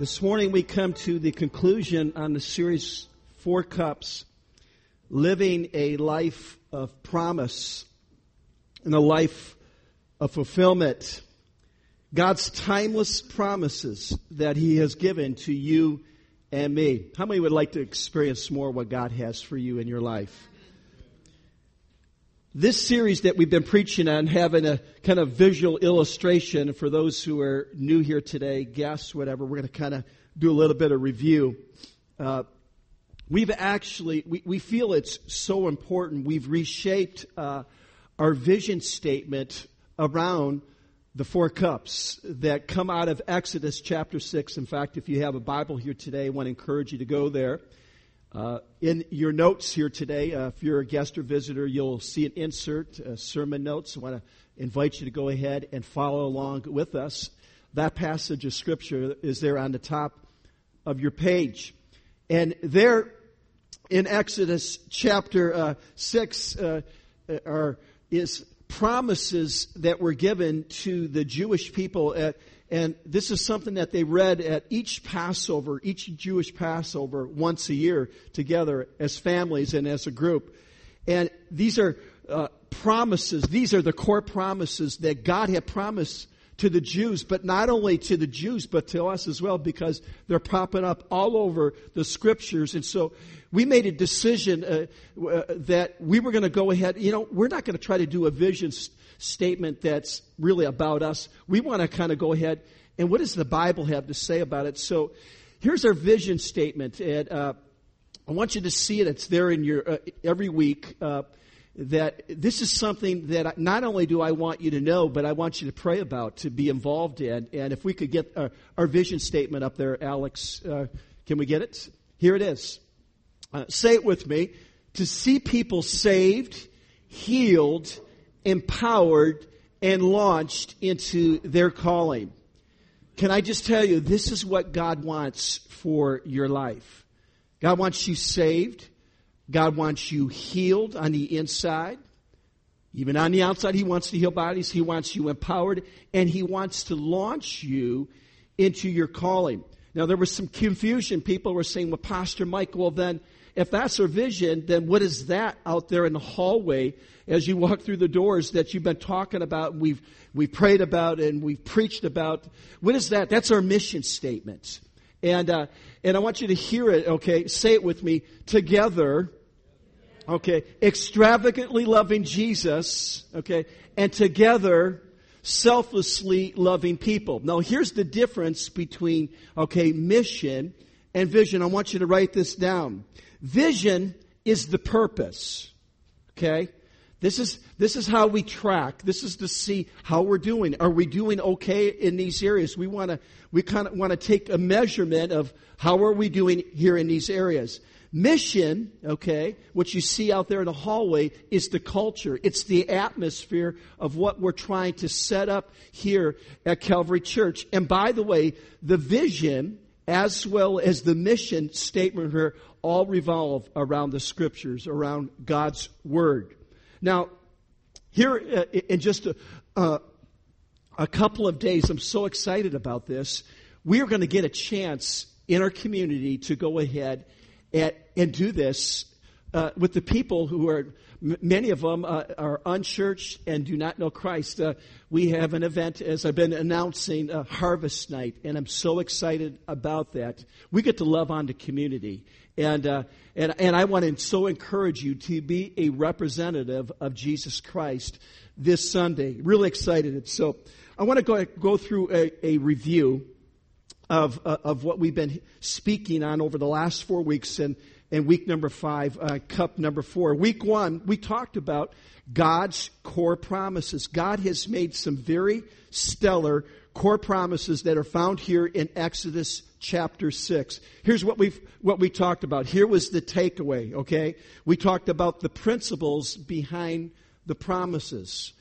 This morning we come to the conclusion on the series Four Cups Living a Life of Promise and a Life of Fulfillment. God's timeless promises that He has given to you and me. How many would like to experience more what God has for you in your life? This series that we've been preaching on, having a kind of visual illustration for those who are new here today, guests, whatever, we're going to kind of do a little bit of review. Uh, we've actually, we, we feel it's so important. We've reshaped uh, our vision statement around the four cups that come out of Exodus chapter 6. In fact, if you have a Bible here today, I want to encourage you to go there. Uh, in your notes here today, uh, if you're a guest or visitor, you'll see an insert, uh, sermon notes. I want to invite you to go ahead and follow along with us. That passage of Scripture is there on the top of your page. And there in Exodus chapter uh, 6 uh, are, is promises that were given to the Jewish people at and this is something that they read at each Passover, each Jewish Passover once a year together as families and as a group. And these are uh, promises. These are the core promises that God had promised to the Jews, but not only to the Jews, but to us as well, because they're popping up all over the scriptures. And so we made a decision uh, uh, that we were going to go ahead. You know, we're not going to try to do a vision statement that's really about us. We want to kind of go ahead and what does the Bible have to say about it? So here's our vision statement. And, uh, I want you to see it. It's there in your, uh, every week. That this is something that not only do I want you to know, but I want you to pray about, to be involved in. And if we could get our, our vision statement up there, Alex, uh, can we get it? Here it is. Uh, say it with me. To see people saved, healed, empowered, and launched into their calling. Can I just tell you, this is what God wants for your life. God wants you saved. God wants you healed on the inside. Even on the outside, He wants to heal bodies. He wants you empowered. And He wants to launch you into your calling. Now, there was some confusion. People were saying, well, Pastor Mike, well, then, if that's our vision, then what is that out there in the hallway as you walk through the doors that you've been talking about, we've, we've prayed about, and we've preached about? What is that? That's our mission statement. And, uh, and I want you to hear it, okay? Say it with me. Together, okay? Extravagantly loving Jesus, okay? And together, selflessly loving people. Now here's the difference between, okay, mission and vision. I want you to write this down. Vision is the purpose. Okay? This is, this is how we track. This is to see how we're doing. Are we doing okay in these areas? We want to, we kind of want to take a measurement of how are we doing here in these areas. Mission, okay, what you see out there in the hallway is the culture. It's the atmosphere of what we're trying to set up here at Calvary Church. And by the way, the vision as well as the mission statement here all revolve around the scriptures, around God's Word. Now, here uh, in just a, uh, a couple of days, I'm so excited about this. We are going to get a chance in our community to go ahead and, and do this uh, with the people who are many of them uh, are unchurched and do not know Christ. Uh, we have an event, as I've been announcing, uh, Harvest Night, and I'm so excited about that. We get to love on the community. And, uh, and, and I want to so encourage you to be a representative of Jesus Christ this Sunday. Really excited. So I want to go, go through a, a review of, uh, of what we've been speaking on over the last four weeks and, and week number five, uh, cup number four. Week one, we talked about God's core promises. God has made some very stellar core promises that are found here in Exodus chapter 6. Here's what we've, what we talked about. Here was the takeaway, okay? We talked about the principles behind the promises.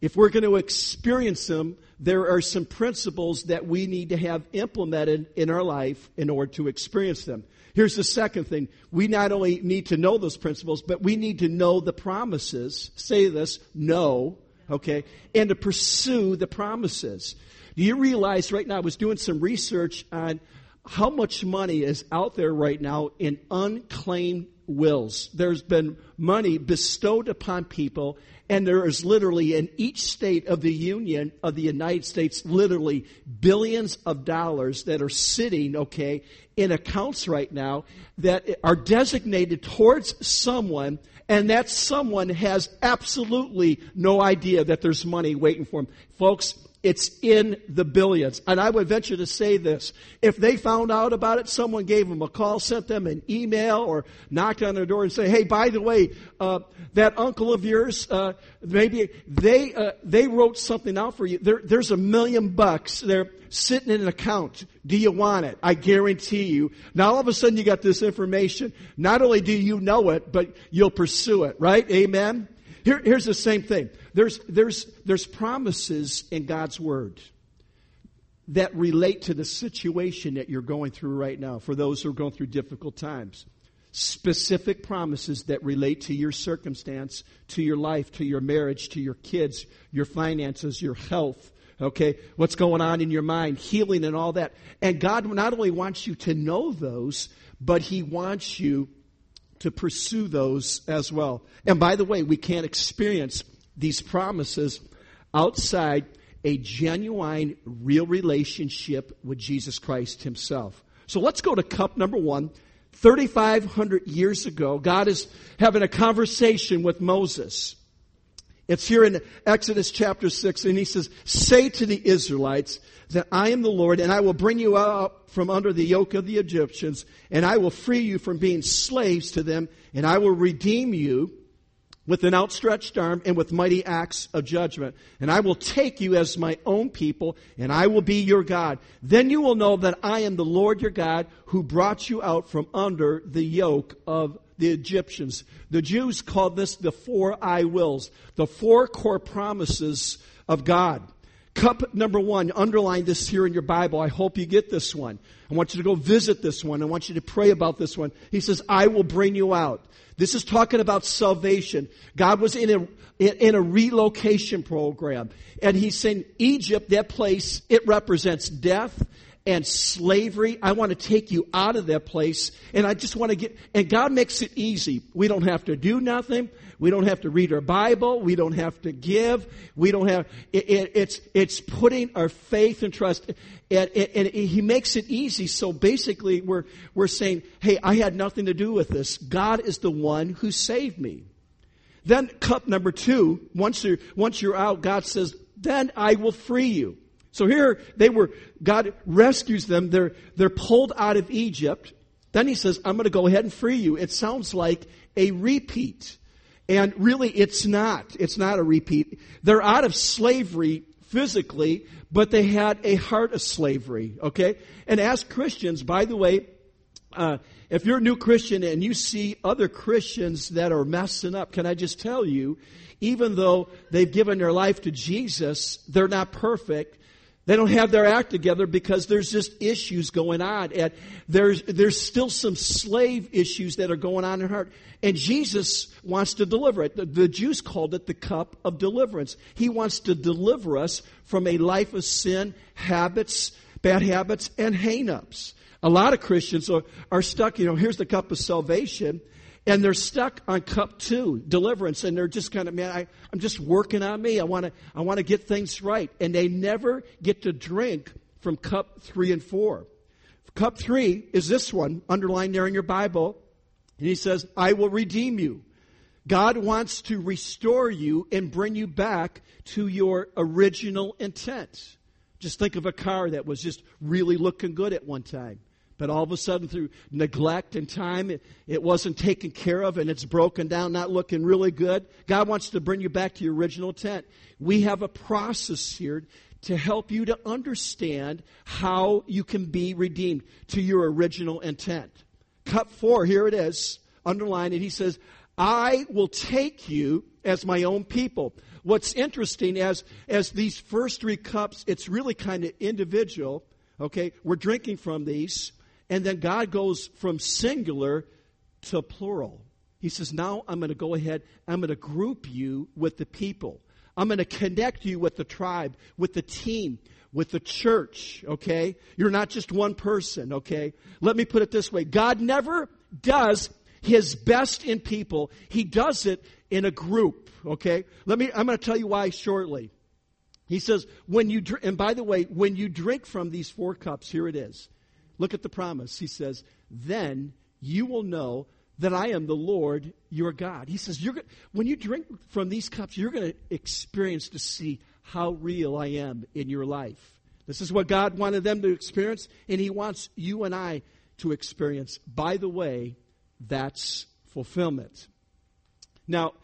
If we're going to experience them, there are some principles that we need to have implemented in our life in order to experience them. Here's the second thing. We not only need to know those principles, but we need to know the promises. Say this, know, okay, and to pursue the promises. Do you realize right now, I was doing some research on how much money is out there right now in unclaimed wills. There's been money bestowed upon people, and there is literally in each state of the Union of the United States, literally billions of dollars that are sitting, okay, in accounts right now that are designated towards someone, and that someone has absolutely no idea that there's money waiting for them. Folks, it's in the billions. And I would venture to say this. If they found out about it, someone gave them a call, sent them an email, or knocked on their door and said, hey, by the way, uh, that uncle of yours, uh, maybe they, uh, they wrote something out for you. There, there's a million bucks. They're sitting in an account. Do you want it? I guarantee you. Now all of a sudden you got this information. Not only do you know it, but you'll pursue it, right? Amen? Here, here's the same thing. There's, there's, there's promises in God's Word that relate to the situation that you're going through right now for those who are going through difficult times. Specific promises that relate to your circumstance, to your life, to your marriage, to your kids, your finances, your health, okay, what's going on in your mind, healing and all that. And God not only wants you to know those, but He wants you to pursue those as well. And by the way, we can't experience these promises outside a genuine, real relationship with Jesus Christ Himself. So let's go to cup number one. 3,500 years ago, God is having a conversation with Moses. It's here in Exodus chapter 6, and he says, Say to the Israelites that I am the Lord, and I will bring you out from under the yoke of the Egyptians, and I will free you from being slaves to them, and I will redeem you with an outstretched arm and with mighty acts of judgment. And I will take you as my own people, and I will be your God. Then you will know that I am the Lord your God who brought you out from under the yoke of the Egyptians. The Jews called this the four I wills, the four core promises of God. Cup number one, underline this here in your Bible. I hope you get this one. I want you to go visit this one. I want you to pray about this one. He says, I will bring you out. This is talking about salvation. God was in a, in a relocation program. And he's saying, Egypt, that place, it represents death and slavery. I want to take you out of that place. And I just want to get, and God makes it easy. We don't have to do nothing. We don't have to read our Bible. We don't have to give. We don't have, it, it, it's, it's putting our faith and trust. And, and, and, he makes it easy. So basically we're, we're saying, hey, I had nothing to do with this. God is the one who saved me. Then cup number two, once you're, once you're out, God says, then I will free you. So here they were, God rescues them. They're, they're pulled out of Egypt. Then he says, I'm going to go ahead and free you. It sounds like a repeat. And really, it's not. It's not a repeat. They're out of slavery physically, but they had a heart of slavery, okay? And as Christians, by the way, uh, if you're a new Christian and you see other Christians that are messing up, can I just tell you, even though they've given their life to Jesus, they're not perfect. They don't have their act together because there's just issues going on. And there's, there's still some slave issues that are going on in heart. And Jesus wants to deliver it. The, the Jews called it the cup of deliverance. He wants to deliver us from a life of sin, habits, bad habits, and hang-ups. A lot of Christians are, are stuck, you know, here's the cup of salvation and they're stuck on cup two, deliverance, and they're just kind of, man, I, I'm just working on me. I want to, I want to get things right. And they never get to drink from cup three and four. Cup three is this one, underlined there in your Bible. And he says, I will redeem you. God wants to restore you and bring you back to your original intent. Just think of a car that was just really looking good at one time. But all of a sudden, through neglect and time, it, it wasn't taken care of and it's broken down, not looking really good. God wants to bring you back to your original intent. We have a process here to help you to understand how you can be redeemed to your original intent. Cup four, here it is. Underline it. He says, I will take you as my own people. What's interesting as, as these first three cups, it's really kind of individual. Okay, we're drinking from these. And then God goes from singular to plural. He says, Now I'm going to go ahead, I'm going to group you with the people. I'm going to connect you with the tribe, with the team, with the church, okay? You're not just one person, okay? Let me put it this way. God never does his best in people. He does it in a group, okay? Let me, I'm going to tell you why shortly. He says, when you, and by the way, when you drink from these four cups, here it is. Look at the promise. He says, then you will know that I am the Lord your God. He says, you're, when you drink from these cups, you're going to experience to see how real I am in your life. This is what God wanted them to experience, and He wants you and I to experience. By the way, that's fulfillment. Now,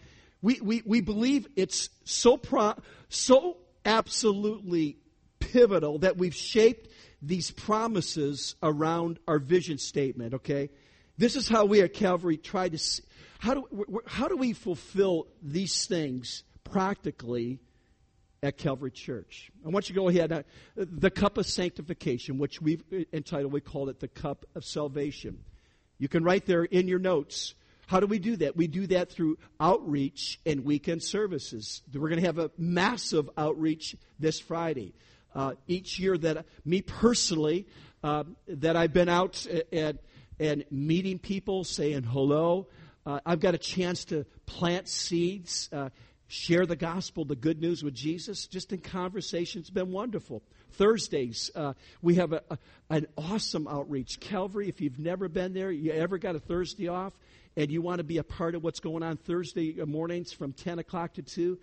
we, we, we believe it's so, pro, so absolutely pivotal that we've shaped these promises around our vision statement, okay? This is how we at Calvary try to see, how do, how do we fulfill these things practically at Calvary Church? I want you to go ahead. Uh, the cup of sanctification, which we've entitled, we call it the cup of salvation. You can write there in your notes. How do we do that? We do that through outreach and weekend services. We're going to have a massive outreach this Friday. Uh, each year that me personally, uh, that I've been out and and meeting people, saying hello. Uh, I've got a chance to plant seeds, uh, share the gospel, the good news with Jesus, just in conversation. It's been wonderful. Thursdays, uh, we have a, a, an awesome outreach. Calvary, if you've never been there, you ever got a Thursday off, and you want to be a part of what's going on Thursday mornings from 10 o'clock to 2,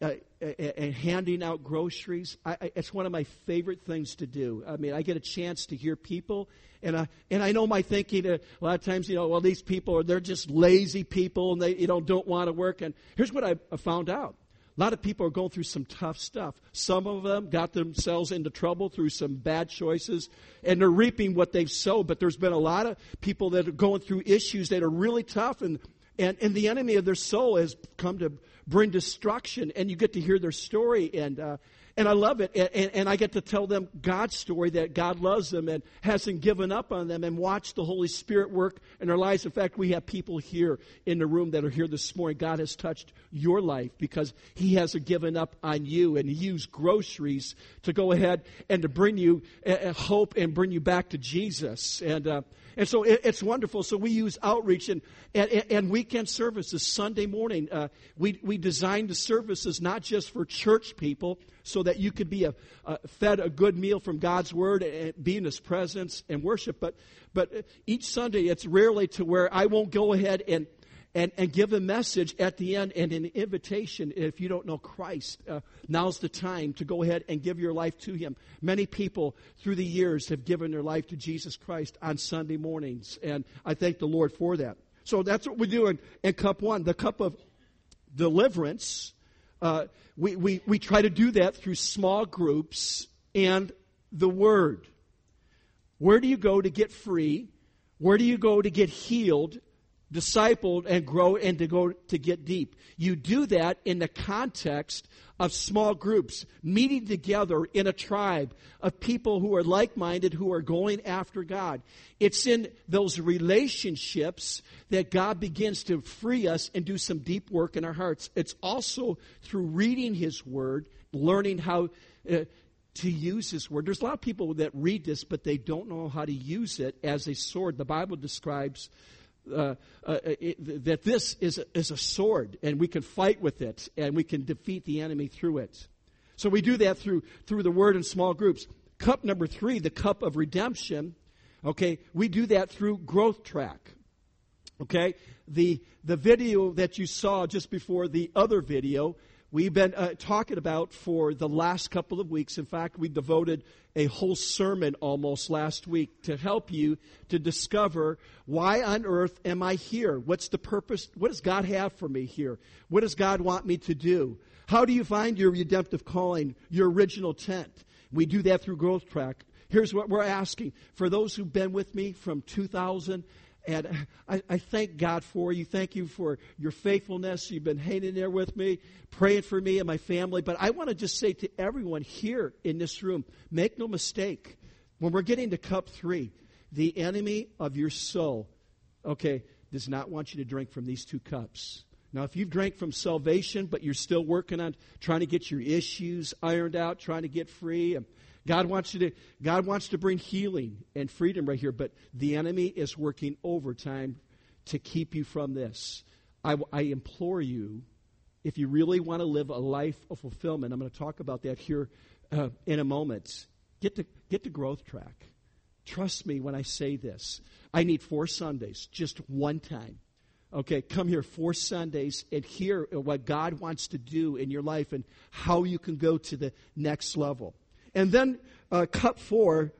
uh, and handing out groceries. I, I, it's one of my favorite things to do. I mean, I get a chance to hear people, and I and I know my thinking. Uh, a lot of times, you know, well, these people are they're just lazy people, and they you know don't want to work. And here's what I found out: a lot of people are going through some tough stuff. Some of them got themselves into trouble through some bad choices, and they're reaping what they've sowed. But there's been a lot of people that are going through issues that are really tough, and and, and the enemy of their soul has come to bring destruction, and you get to hear their story, and uh, and I love it, and, and, and, I get to tell them God's story that God loves them and hasn't given up on them, and watch the Holy Spirit work in their lives. In fact, we have people here in the room that are here this morning. God has touched your life because He hasn't given up on you, and He used groceries to go ahead and to bring you uh, hope and bring you back to Jesus, and. Uh, and so it, it's wonderful. So we use outreach and, and, and weekend services. Sunday morning, uh, we, we designed the services not just for church people so that you could be a, fed a good meal from God's Word and be in His presence and worship, but, but each Sunday it's rarely to where I won't go ahead and and, and give a message at the end and an invitation if you don't know Christ. Uh, now's the time to go ahead and give your life to Him. Many people through the years have given their life to Jesus Christ on Sunday mornings, and I thank the Lord for that. So that's what we do in, in cup one, the cup of deliverance. Uh, we, we, we try to do that through small groups and the Word. Where do you go to get free? Where do you go to get healed? Discipled and grow and to go to get deep. You do that in the context of small groups, meeting together in a tribe of people who are like minded, who are going after God. It's in those relationships that God begins to free us and do some deep work in our hearts. It's also through reading His Word, learning how. Uh, to use His Word. There's a lot of people that read this, but they don't know how to use it as a sword. The Bible describes uh, uh, it, that this is a, is a sword and we can fight with it and we can defeat the enemy through it. So we do that through, through the word in small groups. Cup number three, the cup of redemption. Okay, we do that through growth track. Okay, the, the video that you saw just before the other video we've been uh, talking about for the last couple of weeks. In fact, we devoted a whole sermon almost last week to help you to discover why on earth am I here? What's the purpose? What does God have for me here? What does God want me to do? How do you find your redemptive calling, your original tent? We do that through Growth Track. Here's what we're asking for those who've been with me from 2000 and I, I, thank God for you. Thank you for your faithfulness. You've been hanging there with me, praying for me and my family. But I want to just say to everyone here in this room make no mistake. When we're getting to cup three, the enemy of your soul, okay, does not want you to drink from these two cups. Now, if you've drank from salvation, but you're still working on trying to get your issues ironed out, trying to get free, God wants you to God wants to bring healing and freedom right here, but the enemy is working overtime to keep you from this. I, I implore you, if you really want to live a life of fulfillment, I'm going to talk about that here uh, in a moment. Get to get to growth track. Trust me when I say this. I need four Sundays, just one time. Okay, come here four Sundays and hear what God wants to do in your life and how you can go to the next level. And then uh, cup four,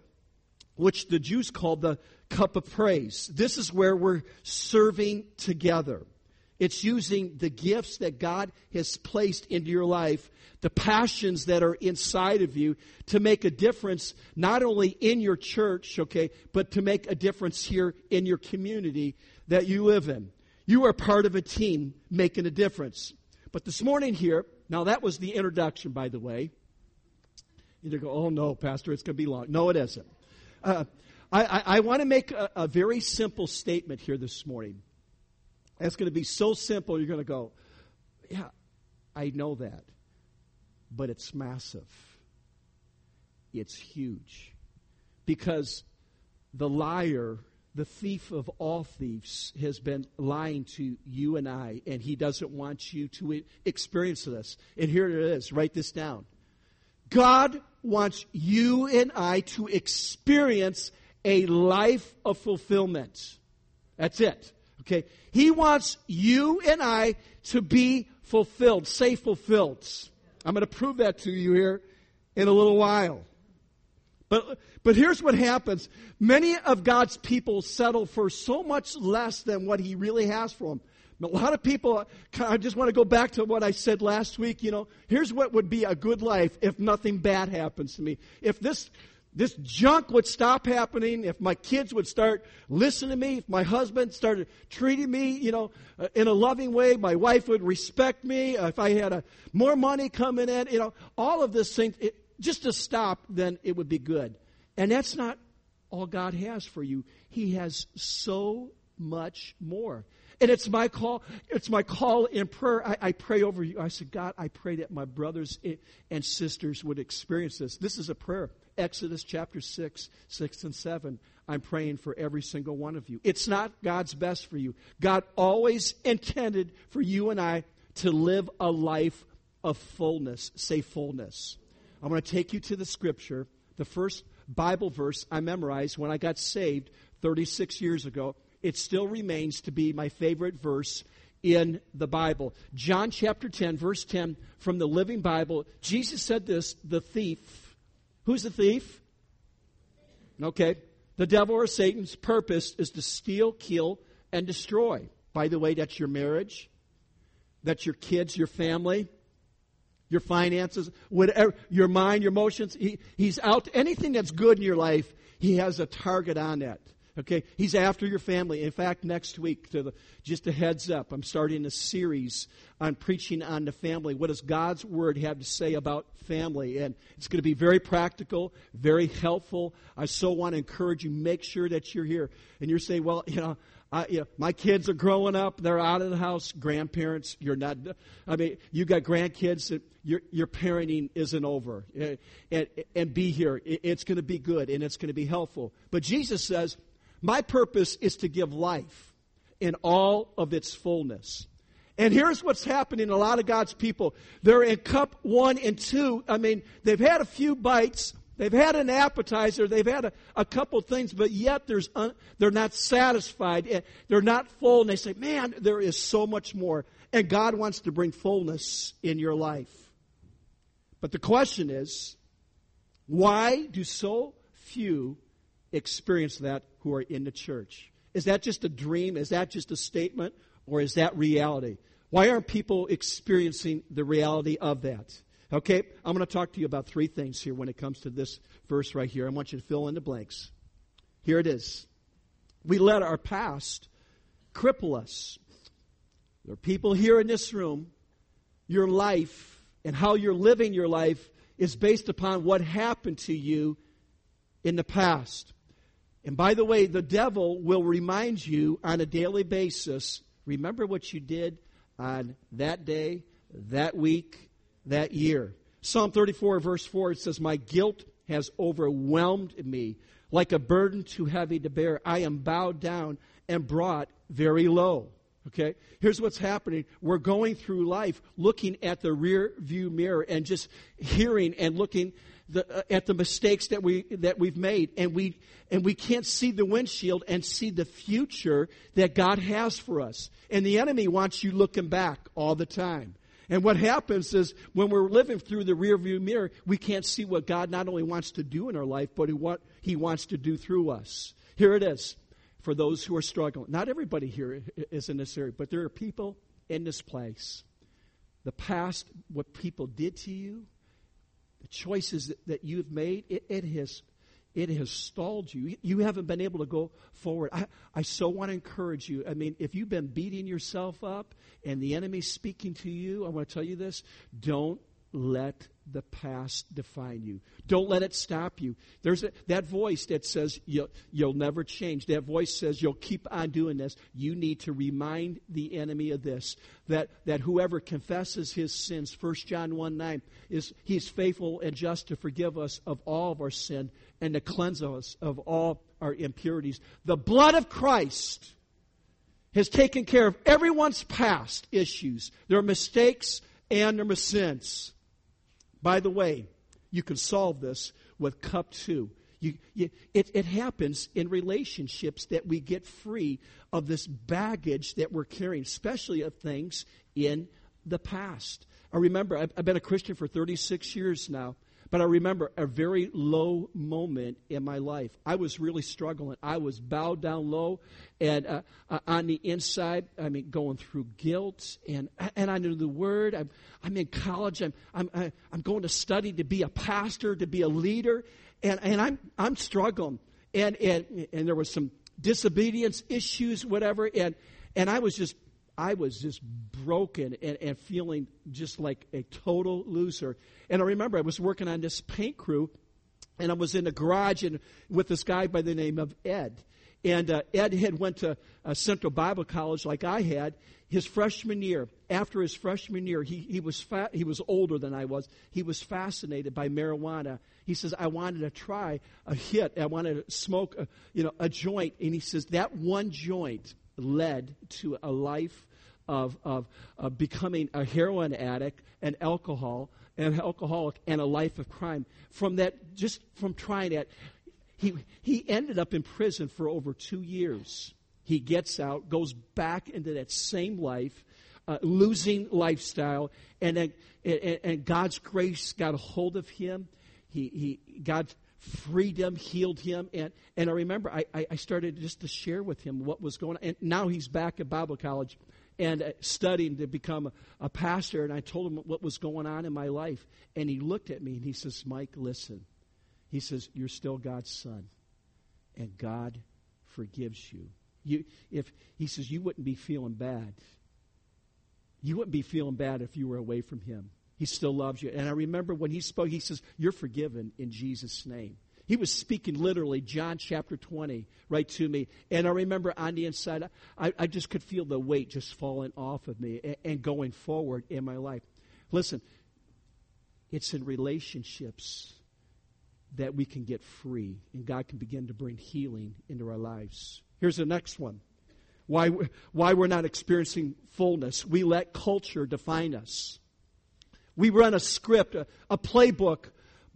which the Jews called the cup of praise. This is where we're serving together. It's using the gifts that God has placed into your life, the passions that are inside of you to make a difference, not only in your church, okay, but to make a difference here in your community that you live in. You are part of a team making a difference. But this morning here, now that was the introduction, by the way. You go, oh no, Pastor, it's going to be long. No, it isn't. Uh, I, I, I want to make a, a very simple statement here this morning. It's going to be so simple, you're going to go, yeah, I know that. But it's massive. It's huge. Because the liar, the thief of all thieves, has been lying to you and I, and he doesn't want you to experience this. And here it is. Write this down. God wants you and I to experience a life of fulfillment. That's it. Okay. He wants you and I to be fulfilled. Say fulfilled. I'm going to prove that to you here in a little while. But, but here's what happens. Many of God's people settle for so much less than what He really has for them. A lot of people, I just want to go back to what I said last week. You know, here's what would be a good life if nothing bad happens to me. If this, this junk would stop happening, if my kids would start listening to me, if my husband started treating me, you know, uh, in a loving way, my wife would respect me, uh, if I had a, more money coming in, you know, all of this thing, it, just to stop, then it would be good. And that's not all God has for you. He has so much more. And it's my call, it's my call in prayer. I, I, pray over you. I said, God, I pray that my brothers and sisters would experience this. This is a prayer. Exodus chapter 6, 6 and 7. I'm praying for every single one of you. It's not God's best for you. God always intended for you and I to live a life of fullness. Say fullness. I'm going to take you to the scripture. The first Bible verse I memorized when I got saved 36 years ago it still remains to be my favorite verse in the Bible. John chapter 10, verse 10 from the Living Bible. Jesus said this the thief. Who's the thief? Okay. The devil or Satan's purpose is to steal, kill, and destroy. By the way, that's your marriage, that's your kids, your family, your finances, whatever, your mind, your emotions. He, he's out. Anything that's good in your life, he has a target on that. Okay, he's after your family. In fact, next week, the, just a heads up, I'm starting a series on preaching on the family. What does God's word have to say about family? And it's going to be very practical, very helpful. I so want to encourage you. Make sure that you're here. And you're saying, well, you know, I, you know, my kids are growing up. They're out of the house. Grandparents, you're not. I mean, you got grandkids. Your your parenting isn't over. And, and be here. It's going to be good and it's going to be helpful. But Jesus says my purpose is to give life in all of its fullness. And here's what's happening a lot of God's people. They're in cup one and two. I mean, they've had a few bites. They've had an appetizer. They've had a, a couple things, but yet there's un, they're not satisfied. Eh, they're not full. And they say, man, there is so much more. And God wants to bring fullness in your life. But the question is, why do so few experience that who are in the church. Is that just a dream? Is that just a statement? Or is that reality? Why aren't people experiencing the reality of that? Okay, I'm going to talk to you about three things here when it comes to this verse right here. I want you to fill in the blanks. Here it is. We let our past cripple us. There are people here in this room, your life and how you're living your life is based upon what happened to you in the past. And by the way, the devil will remind you on a daily basis remember what you did on that day, that week, that year. Psalm 34, verse 4, it says, My guilt has overwhelmed me like a burden too heavy to bear. I am bowed down and brought very low. Okay? Here's what's happening. We're going through life looking at the rear view mirror and just hearing and looking the, uh, at the mistakes that we that we've made and we and we can't see the windshield and see the future that God has for us. And the enemy wants you looking back all the time. And what happens is when we're living through the rearview mirror, we can't see what God not only wants to do in our life, but what He wants to do through us. Here it is for those who are struggling. Not everybody here is in this area, but there are people in this place. The past, what people did to you, the choices that, that you've made, it, it has it has stalled you. You haven't been able to go forward. I, I so want to encourage you. I mean, if you've been beating yourself up and the enemy's speaking to you, I want to tell you this don't let the past define you. Don't let it stop you. There's a, that voice that says you'll, you'll never change. That voice says you'll keep on doing this. You need to remind the enemy of this that, that whoever confesses his sins, 1 John 1 9, is he's faithful and just to forgive us of all of our sin and to cleanse us of all our impurities. The blood of Christ has taken care of everyone's past issues, their mistakes and their sins. By the way, you can solve this with cup two. You, you, it, it happens in relationships that we get free of this baggage that we're carrying, especially of things in the past. I remember, I've, I've been a Christian for 36 years now. But I remember a very low moment in my life. I was really struggling. I was bowed down low, and uh, uh, on the inside, I mean, going through guilt, and and I knew the word. I'm I'm in college. I'm I'm I'm going to study to be a pastor, to be a leader, and and I'm I'm struggling, and and and there was some disobedience issues, whatever, and and I was just I was just broken and, and feeling just like a total loser. And I remember I was working on this paint crew, and I was in a garage and with this guy by the name of Ed. And uh, Ed had went to Central Bible College like I had. His freshman year, after his freshman year, he, he was fa- he was older than I was. He was fascinated by marijuana. He says, "I wanted to try a hit. I wanted to smoke, a, you know, a joint." And he says that one joint led to a life of, of, becoming a heroin addict, an alcohol, an alcoholic, and a life of crime. From that, just from trying it, he, he ended up in prison for over two years. He gets out, goes back into that same life, uh, losing lifestyle, and, then, and, and God's grace got a hold of him. He, he, God freed him, healed him. And, and I remember I, I started just to share with him what was going on. And now he's back at Bible college and uh, studying to become a pastor. And I told him what was going on in my life. And he looked at me and he says, Mike, listen. He says, You're still God's son. And God forgives you. You if he says you wouldn't be feeling bad. You wouldn't be feeling bad if you were away from him. He still loves you. And I remember when he spoke, he says, You're forgiven in Jesus' name. He was speaking literally, John chapter 20, right to me. And I remember on the inside, I, I just could feel the weight just falling off of me and, and going forward in my life. Listen, it's in relationships that we can get free and God can begin to bring healing into our lives. Here's the next one. Why, why we're not experiencing fullness. We let culture define us. We run a script, a, a playbook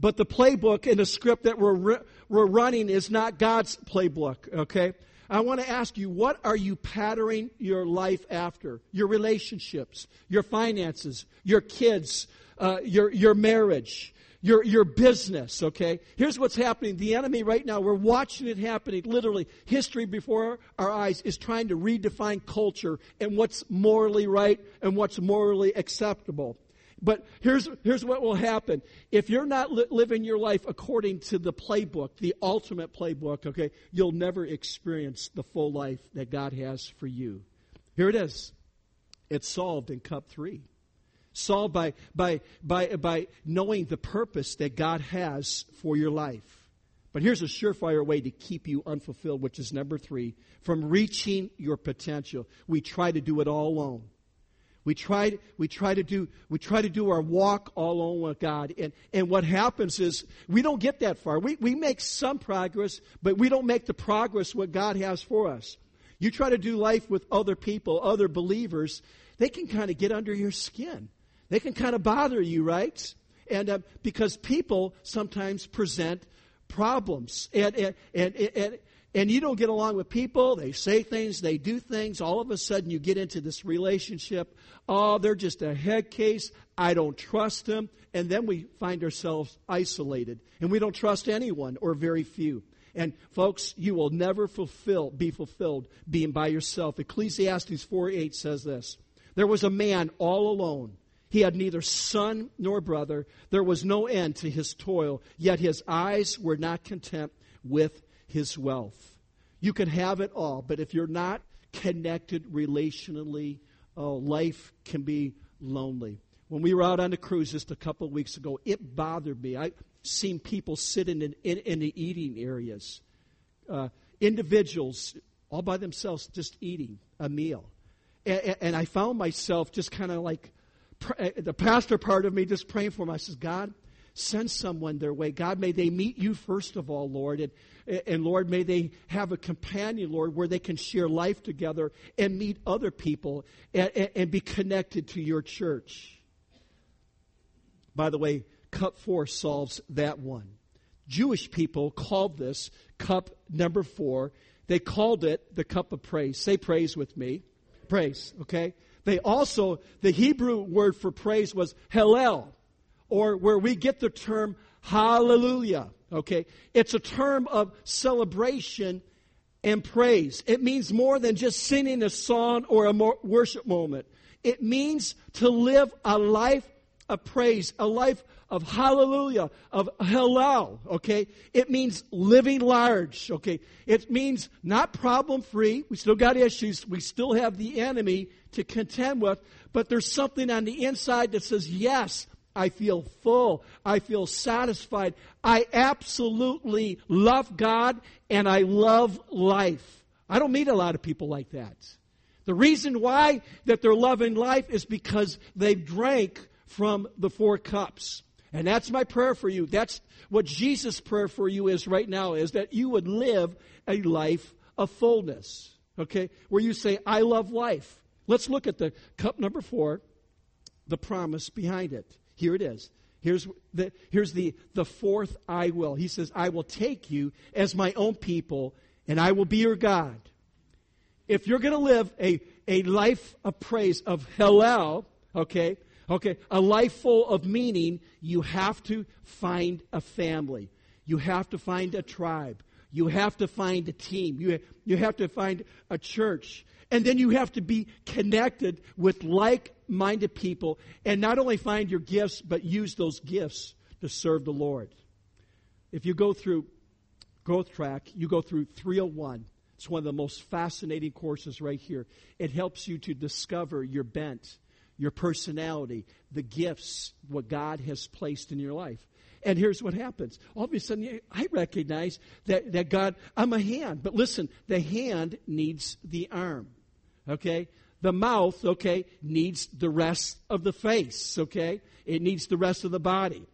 but the playbook and the script that we're, we're running is not God's playbook, okay? I want to ask you, what are you patterning your life after? Your relationships, your finances, your kids, uh, your, your marriage, your, your business, okay? Here's what's happening. The enemy right now, we're watching it happening. Literally, history before our eyes is trying to redefine culture and what's morally right and what's morally acceptable. But here's, here's what will happen. If you're not li- living your life according to the playbook, the ultimate playbook, okay, you'll never experience the full life that God has for you. Here it is. It's solved in cup three. Solved by, by, by, by knowing the purpose that God has for your life. But here's a surefire way to keep you unfulfilled, which is number three from reaching your potential. We try to do it all alone. We try, we try to do, we try to do our walk all alone with God. And, and what happens is we don't get that far. We, we make some progress, but we don't make the progress what God has for us. You try to do life with other people, other believers, they can kind of get under your skin. They can kind of bother you, right? And uh, because people sometimes present problems. And, and, and, and, and you don't get along with people, they say things, they do things, all of a sudden you get into this relationship. Oh, they're just a head case. I don't trust them. And then we find ourselves isolated. And we don't trust anyone or very few. And folks, you will never fulfill, be fulfilled being by yourself. Ecclesiastes 4 8 says this There was a man all alone. He had neither son nor brother. There was no end to his toil, yet his eyes were not content with his wealth. You can have it all, but if you're not connected relationally, oh, life can be lonely. When we were out on the cruise just a couple of weeks ago, it bothered me. I seen people sitting in, in, in the eating areas, uh, individuals all by themselves just eating a meal. And, and I found myself just kind of like, the pastor part of me just praying for them. I says, God, send someone their way. God, may they meet you first of all, Lord. And, and Lord, may they have a companion, Lord, where they can share life together and meet other people and, and, and be connected to your church. By the way, cup four solves that one. Jewish people called this cup number four. They called it the cup of praise. Say praise with me. Praise, okay? They also, the Hebrew word for praise was Hallel or where we get the term hallelujah. Okay? It's a term of celebration and praise. It means more than just singing a song or a worship moment. It means to live a life of praise, a life of hallelujah, of hallel, okay? It means living large, okay? It means not problem free. We still got issues. We still have the enemy to contend with, but there's something on the inside that says, yes, I feel full. I feel satisfied. I absolutely love God and I love life. I don't meet a lot of people like that. The reason why that they're loving life is because they've drank from the four cups. And that's my prayer for you. That's what Jesus' prayer for you is right now is that you would live a life of fullness. Okay? Where you say, I love life. Let's look at the cup number four, the promise behind it. Here it is. Here's the, here's the, the fourth I will. He says, I will take you as my own people, and I will be your God. If you're going to live a, a life of praise, of Hallel, okay, okay, a life full of meaning, you have to find a family. You have to find a tribe. You have to find a team. You, you have to find a church. And then you have to be connected with like minded people and not only find your gifts, but use those gifts to serve the Lord. If you go through Growth Track, you go through 301. It's one of the most fascinating courses right here. It helps you to discover your bent, your personality, the gifts, what God has placed in your life. And here's what happens. All of a sudden, I recognize that, that God, I'm a hand. But listen, the hand needs the arm. Okay? The mouth, okay, needs the rest of the face, okay? It needs the rest of the body.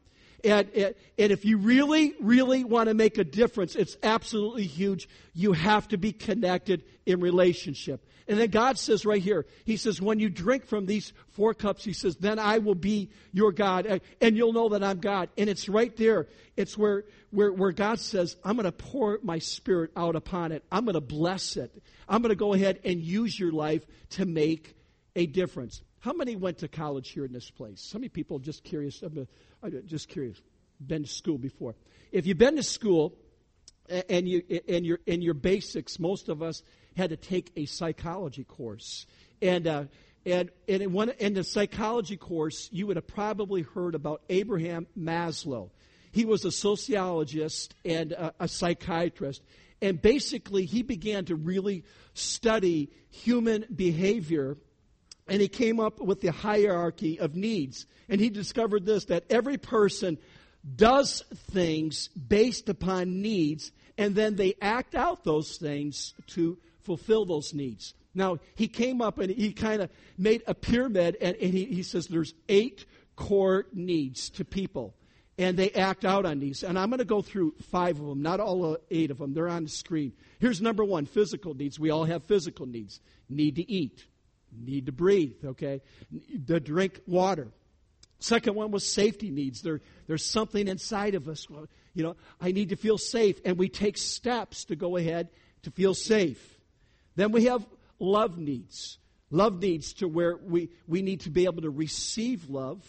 And, and, and if you really, really want to make a difference, it's absolutely huge. You have to be connected in relationship. And then God says right here, He says, when you drink from these four cups, He says, then I will be your God, and you'll know that I'm God. And it's right there. It's where, where, where God says, I'm going to pour my spirit out upon it. I'm going to bless it. I'm going to go ahead and use your life to make a difference. How many went to college here in this place? How many people just curious? I'm just curious. Been to school before. If you've been to school and you and your in your basics, most of us had to take a psychology course. And, uh, and, and in, one, in the psychology course, you would have probably heard about Abraham Maslow. He was a sociologist and a, a psychiatrist. And basically, he began to really study human behavior and he came up with the hierarchy of needs. And he discovered this that every person does things based upon needs, and then they act out those things to fulfill those needs. Now, he came up and he kind of made a pyramid, and, and he, he says there's eight core needs to people. And they act out on these. And I'm going to go through five of them, not all eight of them. They're on the screen. Here's number one physical needs. We all have physical needs need to eat, need to breathe, okay? To drink water. Second one was safety needs. There, there's something inside of us. You know, I need to feel safe. And we take steps to go ahead to feel safe. Then we have love needs. Love needs to where we, we need to be able to receive love,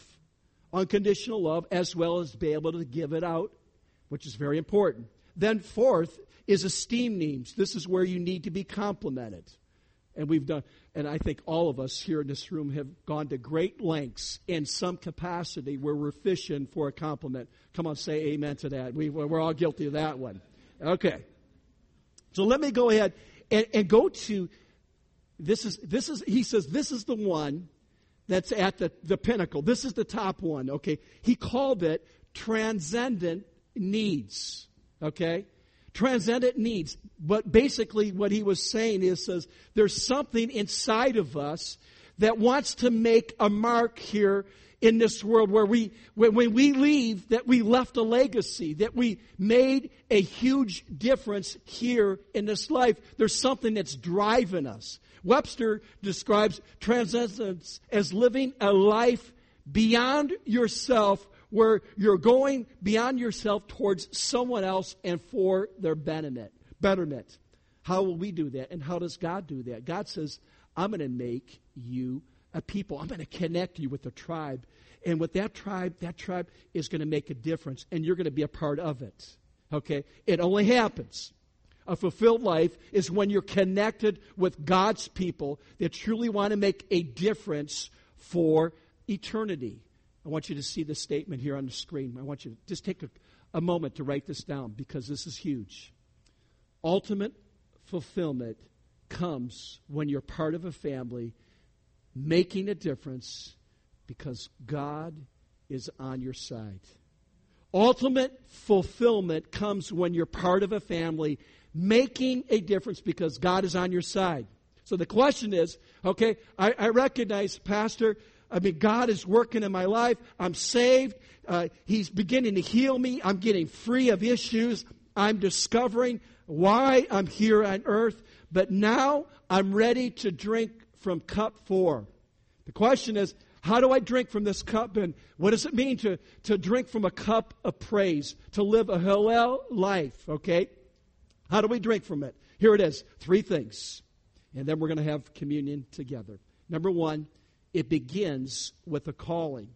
unconditional love, as well as be able to give it out, which is very important. Then, fourth is esteem needs. This is where you need to be complimented. And we've done, and I think all of us here in this room have gone to great lengths in some capacity where we're fishing for a compliment. Come on, say amen to that. We, we're all guilty of that one. Okay. So let me go ahead and, and go to this is this is he says this is the one that's at the, the pinnacle. This is the top one, okay? He called it transcendent needs. Okay? Transcendent needs. But basically what he was saying is says there's something inside of us that wants to make a mark here in this world where we, when, when we leave, that we left a legacy, that we made a huge difference here in this life. There's something that's driving us. Webster describes transcendence as living a life beyond yourself where you're going beyond yourself towards someone else and for their betterment. Betterment. How will we do that? And how does God do that? God says, I'm going to make you a people. I'm going to connect you with a tribe. And with that tribe, that tribe is going to make a difference, and you're going to be a part of it. Okay? It only happens. A fulfilled life is when you're connected with God's people that truly want to make a difference for eternity. I want you to see the statement here on the screen. I want you to just take a, a moment to write this down because this is huge. Ultimate fulfillment comes when you're part of a family making a difference because God is on your side. Ultimate fulfillment comes when you're part of a family making a difference because God is on your side. So the question is okay, I, I recognize, Pastor, I mean, God is working in my life. I'm saved. Uh, he's beginning to heal me. I'm getting free of issues. I'm discovering why I'm here on earth. But now I'm ready to drink from cup four. The question is, how do I drink from this cup? And what does it mean to, to drink from a cup of praise? To live a Hallel life, okay? How do we drink from it? Here it is three things. And then we're going to have communion together. Number one, it begins with a calling.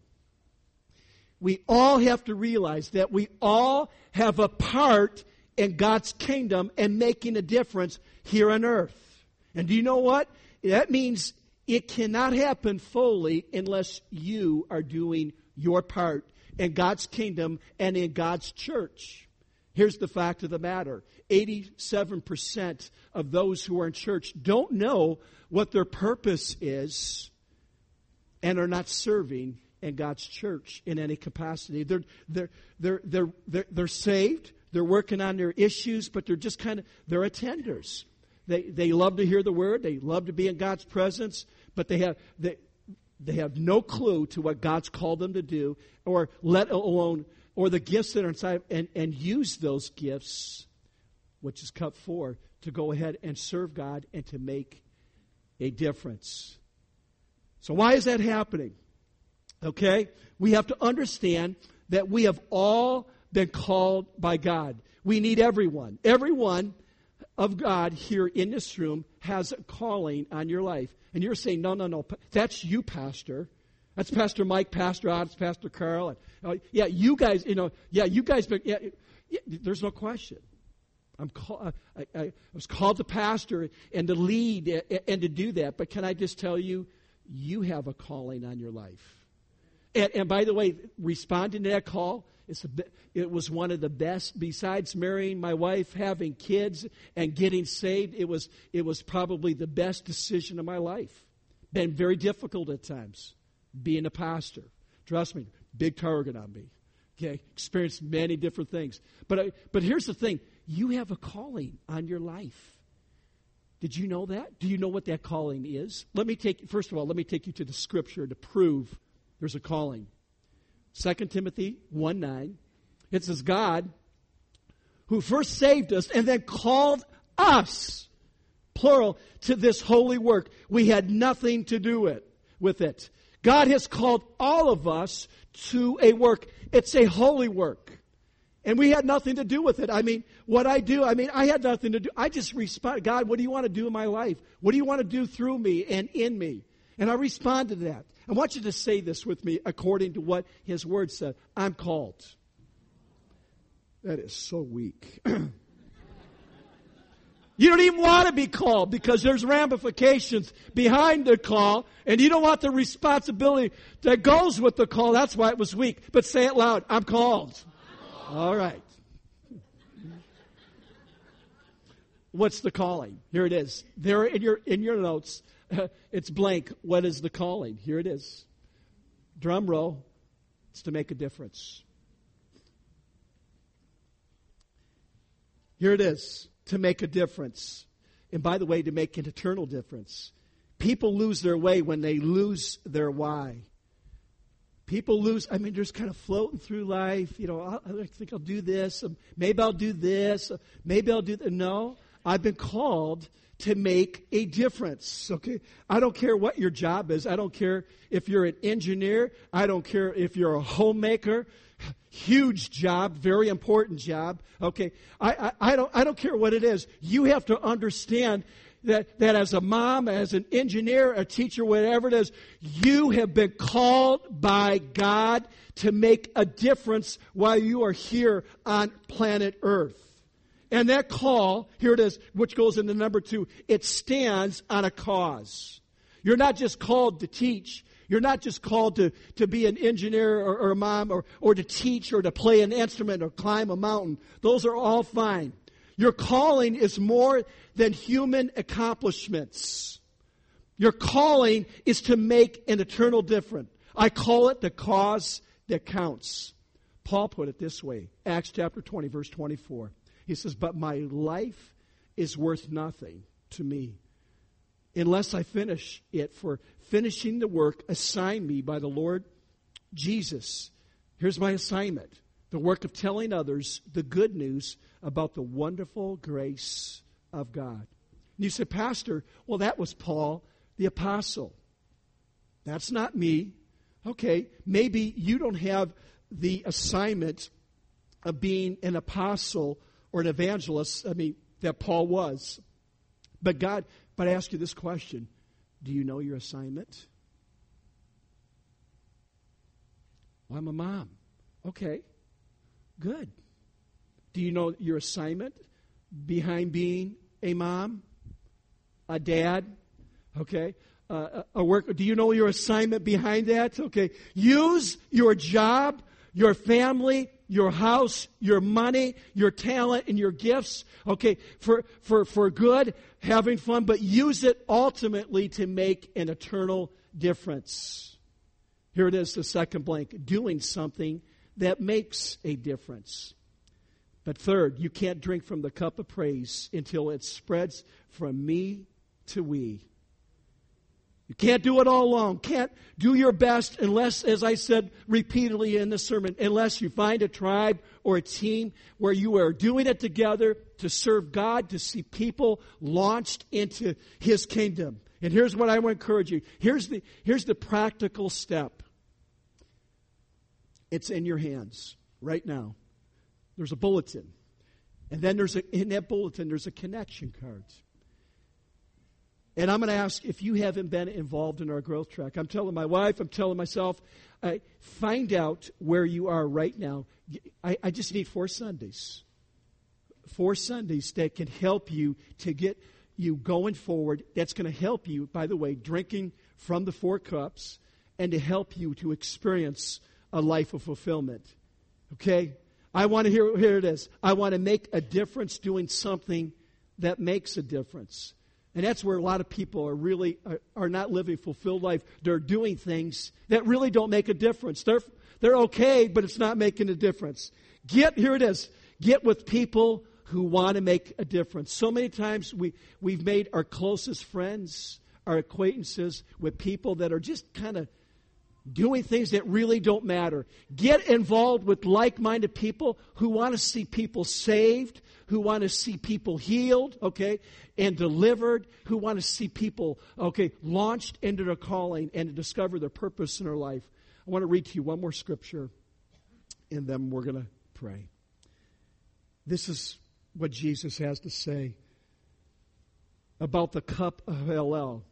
We all have to realize that we all have a part in God's kingdom and making a difference here on earth. And do you know what? That means it cannot happen fully unless you are doing your part in God's kingdom and in God's church. Here's the fact of the matter 87% of those who are in church don't know what their purpose is and are not serving in God's church in any capacity. They're, they're, they're, they're, they're, they're saved, they're working on their issues, but they're just kind of, they're attenders. They, they love to hear the word. They love to be in God's presence, but they have, they, they have no clue to what God's called them to do, or let alone, or the gifts that are inside, and, and use those gifts, which is cup four, to go ahead and serve God and to make a difference. So, why is that happening? Okay? We have to understand that we have all been called by God. We need everyone. Everyone of God here in this room has a calling on your life. And you're saying, no, no, no, that's you, Pastor. That's Pastor Mike, Pastor Odds, Pastor Carl. And, uh, yeah, you guys, you know, yeah, you guys, but yeah, yeah, there's no question. I'm call, uh, I, I, was called to pastor and to lead and to do that. But can I just tell you, you have a calling on your life. And, and by the way, responding to that call, it's a, it was one of the best. Besides marrying my wife, having kids, and getting saved, it was, it was probably the best decision of my life. Been very difficult at times, being a pastor. Trust me, big target on me. Okay, experienced many different things. But, I, but here's the thing you have a calling on your life. Did you know that? Do you know what that calling is? Let me take, first of all, let me take you to the scripture to prove there's a calling. 2 Timothy 1 9. It says, God, who first saved us and then called us, plural, to this holy work. We had nothing to do it, with it. God has called all of us to a work. It's a holy work. And we had nothing to do with it. I mean, what I do, I mean, I had nothing to do. I just respond, God, what do you want to do in my life? What do you want to do through me and in me? And I respond to that. I want you to say this with me according to what his word said. I'm called. That is so weak. You don't even want to be called because there's ramifications behind the call and you don't want the responsibility that goes with the call. That's why it was weak. But say it loud. I'm called. All right. What's the calling? Here it is. There in your in your notes, it's blank. What is the calling? Here it is. Drum roll. It's to make a difference. Here it is to make a difference. And by the way, to make an eternal difference. People lose their way when they lose their why. People lose, I mean, just kind of floating through life. You know, oh, I think I'll do this. Um, maybe I'll do this. Uh, maybe I'll do that. No, I've been called to make a difference. Okay? I don't care what your job is. I don't care if you're an engineer. I don't care if you're a homemaker huge job, very important job. Okay, I, I, I, don't I don't care what it is. You have to understand that that as a mom, as an engineer, a teacher, whatever it is, you have been called by God to make a difference while you are here on planet Earth. And that call, here it is, which goes into number two, it stands on a cause. You're not just called to teach. You're not just called to, to be an engineer or, or a mom or, or to teach or to play an instrument or climb a mountain. Those are all fine. Your calling is more than human accomplishments. Your calling is to make an eternal difference. I call it the cause that counts. Paul put it this way Acts chapter 20, verse 24. He says, But my life is worth nothing to me unless I finish it for finishing the work assigned me by the Lord Jesus. Here's my assignment the work of telling others the good news about the wonderful grace of God. And you say, Pastor, well, that was Paul the Apostle. That's not me. Okay, maybe you don't have the assignment of being an apostle or an evangelist, I mean, that Paul was. But God, but I ask you this question do you know your assignment? Well, I'm a mom. Okay, good. Do you know your assignment behind being a mom, a dad? Okay, uh, a work. Do you know your assignment behind that? Okay, use your job, your family, your house, your money, your talent, and your gifts, okay, for, for, for good, having fun, but use it ultimately to make an eternal difference. Here it is, the second blank doing something that makes a difference. But third, you can't drink from the cup of praise until it spreads from me to we. You can't do it all alone. Can't do your best unless, as I said repeatedly in the sermon, unless you find a tribe or a team where you are doing it together to serve God, to see people launched into His kingdom. And here's what I want to encourage you. Here's the, here's the practical step. It's in your hands right now. There's a bulletin. And then there's a, in that bulletin, there's a connection card. And I'm going to ask if you haven't been involved in our growth track. I'm telling my wife, I'm telling myself, uh, find out where you are right now. I, I just need four Sundays. Four Sundays that can help you to get you going forward. That's going to help you, by the way, drinking from the four cups and to help you to experience a life of fulfillment. Okay? I want to hear, here it is. I want to make a difference doing something that makes a difference. And that's where a lot of people are really are, are, not living fulfilled life. They're doing things that really don't make a difference. They're they're okay, but it's not making a difference. Get here it is. Get with people who want to make a difference. So many times we, we've made our closest friends, our acquaintances with people that are just kind of doing things that really don't matter. Get involved with like minded people who want to see people saved, who want to see people healed, okay, and delivered, who want to see people, okay, launched into their calling and to discover their purpose in their life. I want to read to you one more scripture, and then we're going to pray. This is what Jesus has to say about the cup of Hallel,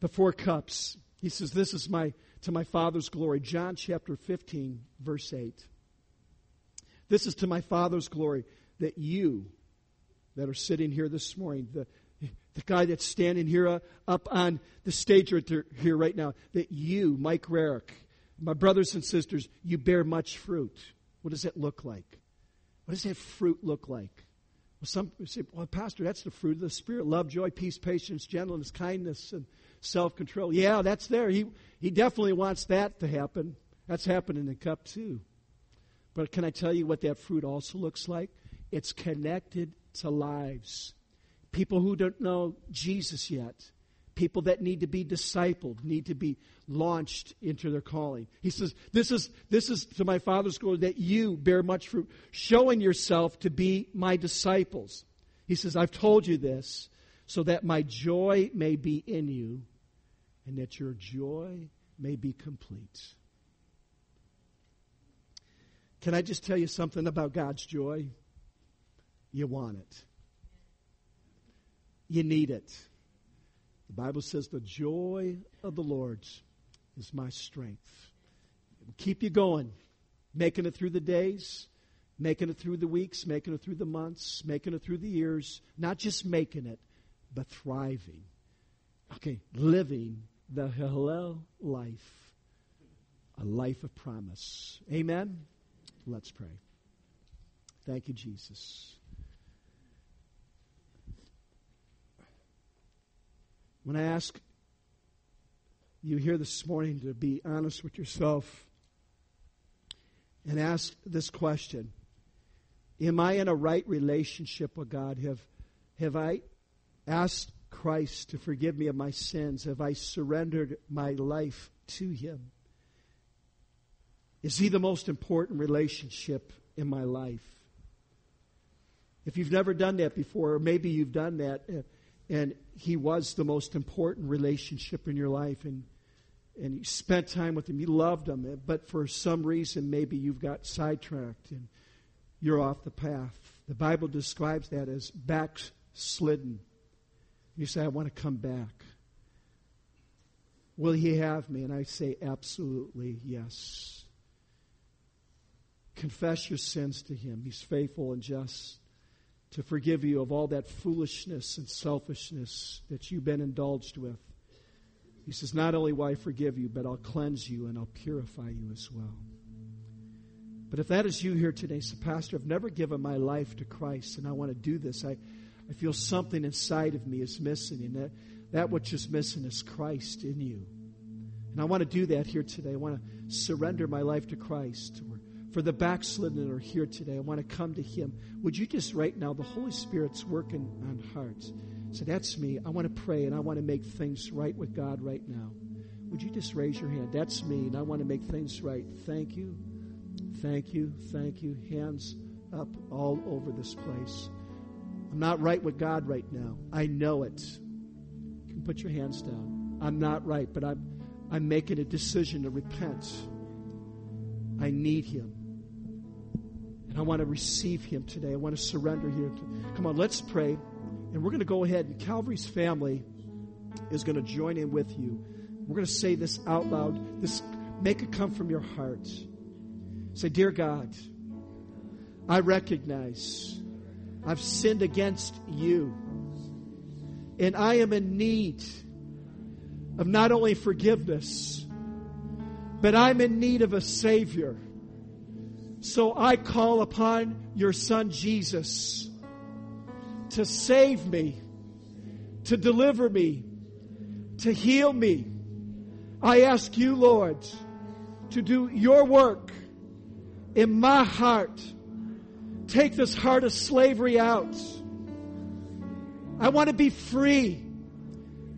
the four cups. He says, This is my to my Father's glory. John chapter 15, verse 8. This is to my Father's glory that you that are sitting here this morning, the, the guy that's standing here uh, up on the stage right there, here right now, that you, Mike Rarick, my brothers and sisters, you bear much fruit. What does that look like? What does that fruit look like? Well, some say, well, Pastor, that's the fruit of the Spirit love, joy, peace, patience, gentleness, kindness, and self control. Yeah, that's there. He, he definitely wants that to happen. That's happening in cup two. But can I tell you what that fruit also looks like? It's connected to lives. People who don't know Jesus yet, people that need to be discipled, need to be launched into their calling. He says, This is, this is to my Father's glory that you bear much fruit, showing yourself to be my disciples. He says, I've told you this so that my joy may be in you and that your joy may be complete. Can I just tell you something about God's joy? You want it. You need it. The Bible says, The joy of the Lord is my strength. It will keep you going, making it through the days, making it through the weeks, making it through the months, making it through the years. Not just making it, but thriving. Okay, living the Hallel life, a life of promise. Amen? Let's pray. Thank you, Jesus. When I ask you here this morning to be honest with yourself and ask this question Am I in a right relationship with God? Have, have I asked Christ to forgive me of my sins? Have I surrendered my life to Him? Is He the most important relationship in my life? If you've never done that before, or maybe you've done that, uh, and He was the most important relationship in your life, and and you spent time with Him, you loved Him, uh, but for some reason, maybe you've got sidetracked and you're off the path. The Bible describes that as backslidden. You say, I want to come back. Will he have me? And I say, absolutely yes. Confess your sins to him. He's faithful and just to forgive you of all that foolishness and selfishness that you've been indulged with. He says, Not only will I forgive you, but I'll cleanse you and I'll purify you as well. But if that is you here today, so Pastor, I've never given my life to Christ and I want to do this. I, I feel something inside of me is missing, and that, that which is missing is Christ in you. And I want to do that here today. I want to surrender my life to Christ. Or for the backslidden that are here today, I want to come to Him. Would you just right now, the Holy Spirit's working on hearts. So that's me. I want to pray and I want to make things right with God right now. Would you just raise your hand? That's me, and I want to make things right. Thank you. Thank you. Thank you. Hands up all over this place. I'm not right with God right now. I know it. You can put your hands down. I'm not right, but I'm, I'm making a decision to repent. I need Him. And I want to receive Him today. I want to surrender here. Come on, let's pray. And we're going to go ahead, and Calvary's family is going to join in with you. We're going to say this out loud. This make it come from your heart. Say, Dear God, I recognize I've sinned against you. And I am in need of not only forgiveness, but I'm in need of a Savior. So I call upon your Son Jesus to save me, to deliver me, to heal me. I ask you, Lord, to do your work in my heart take this heart of slavery out. I want to be free.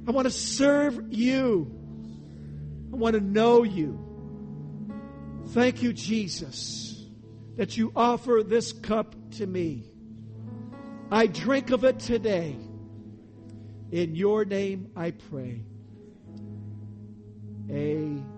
I want to serve you. I want to know you. Thank you, Jesus, that you offer this cup to me. I drink of it today. In your name I pray. Amen.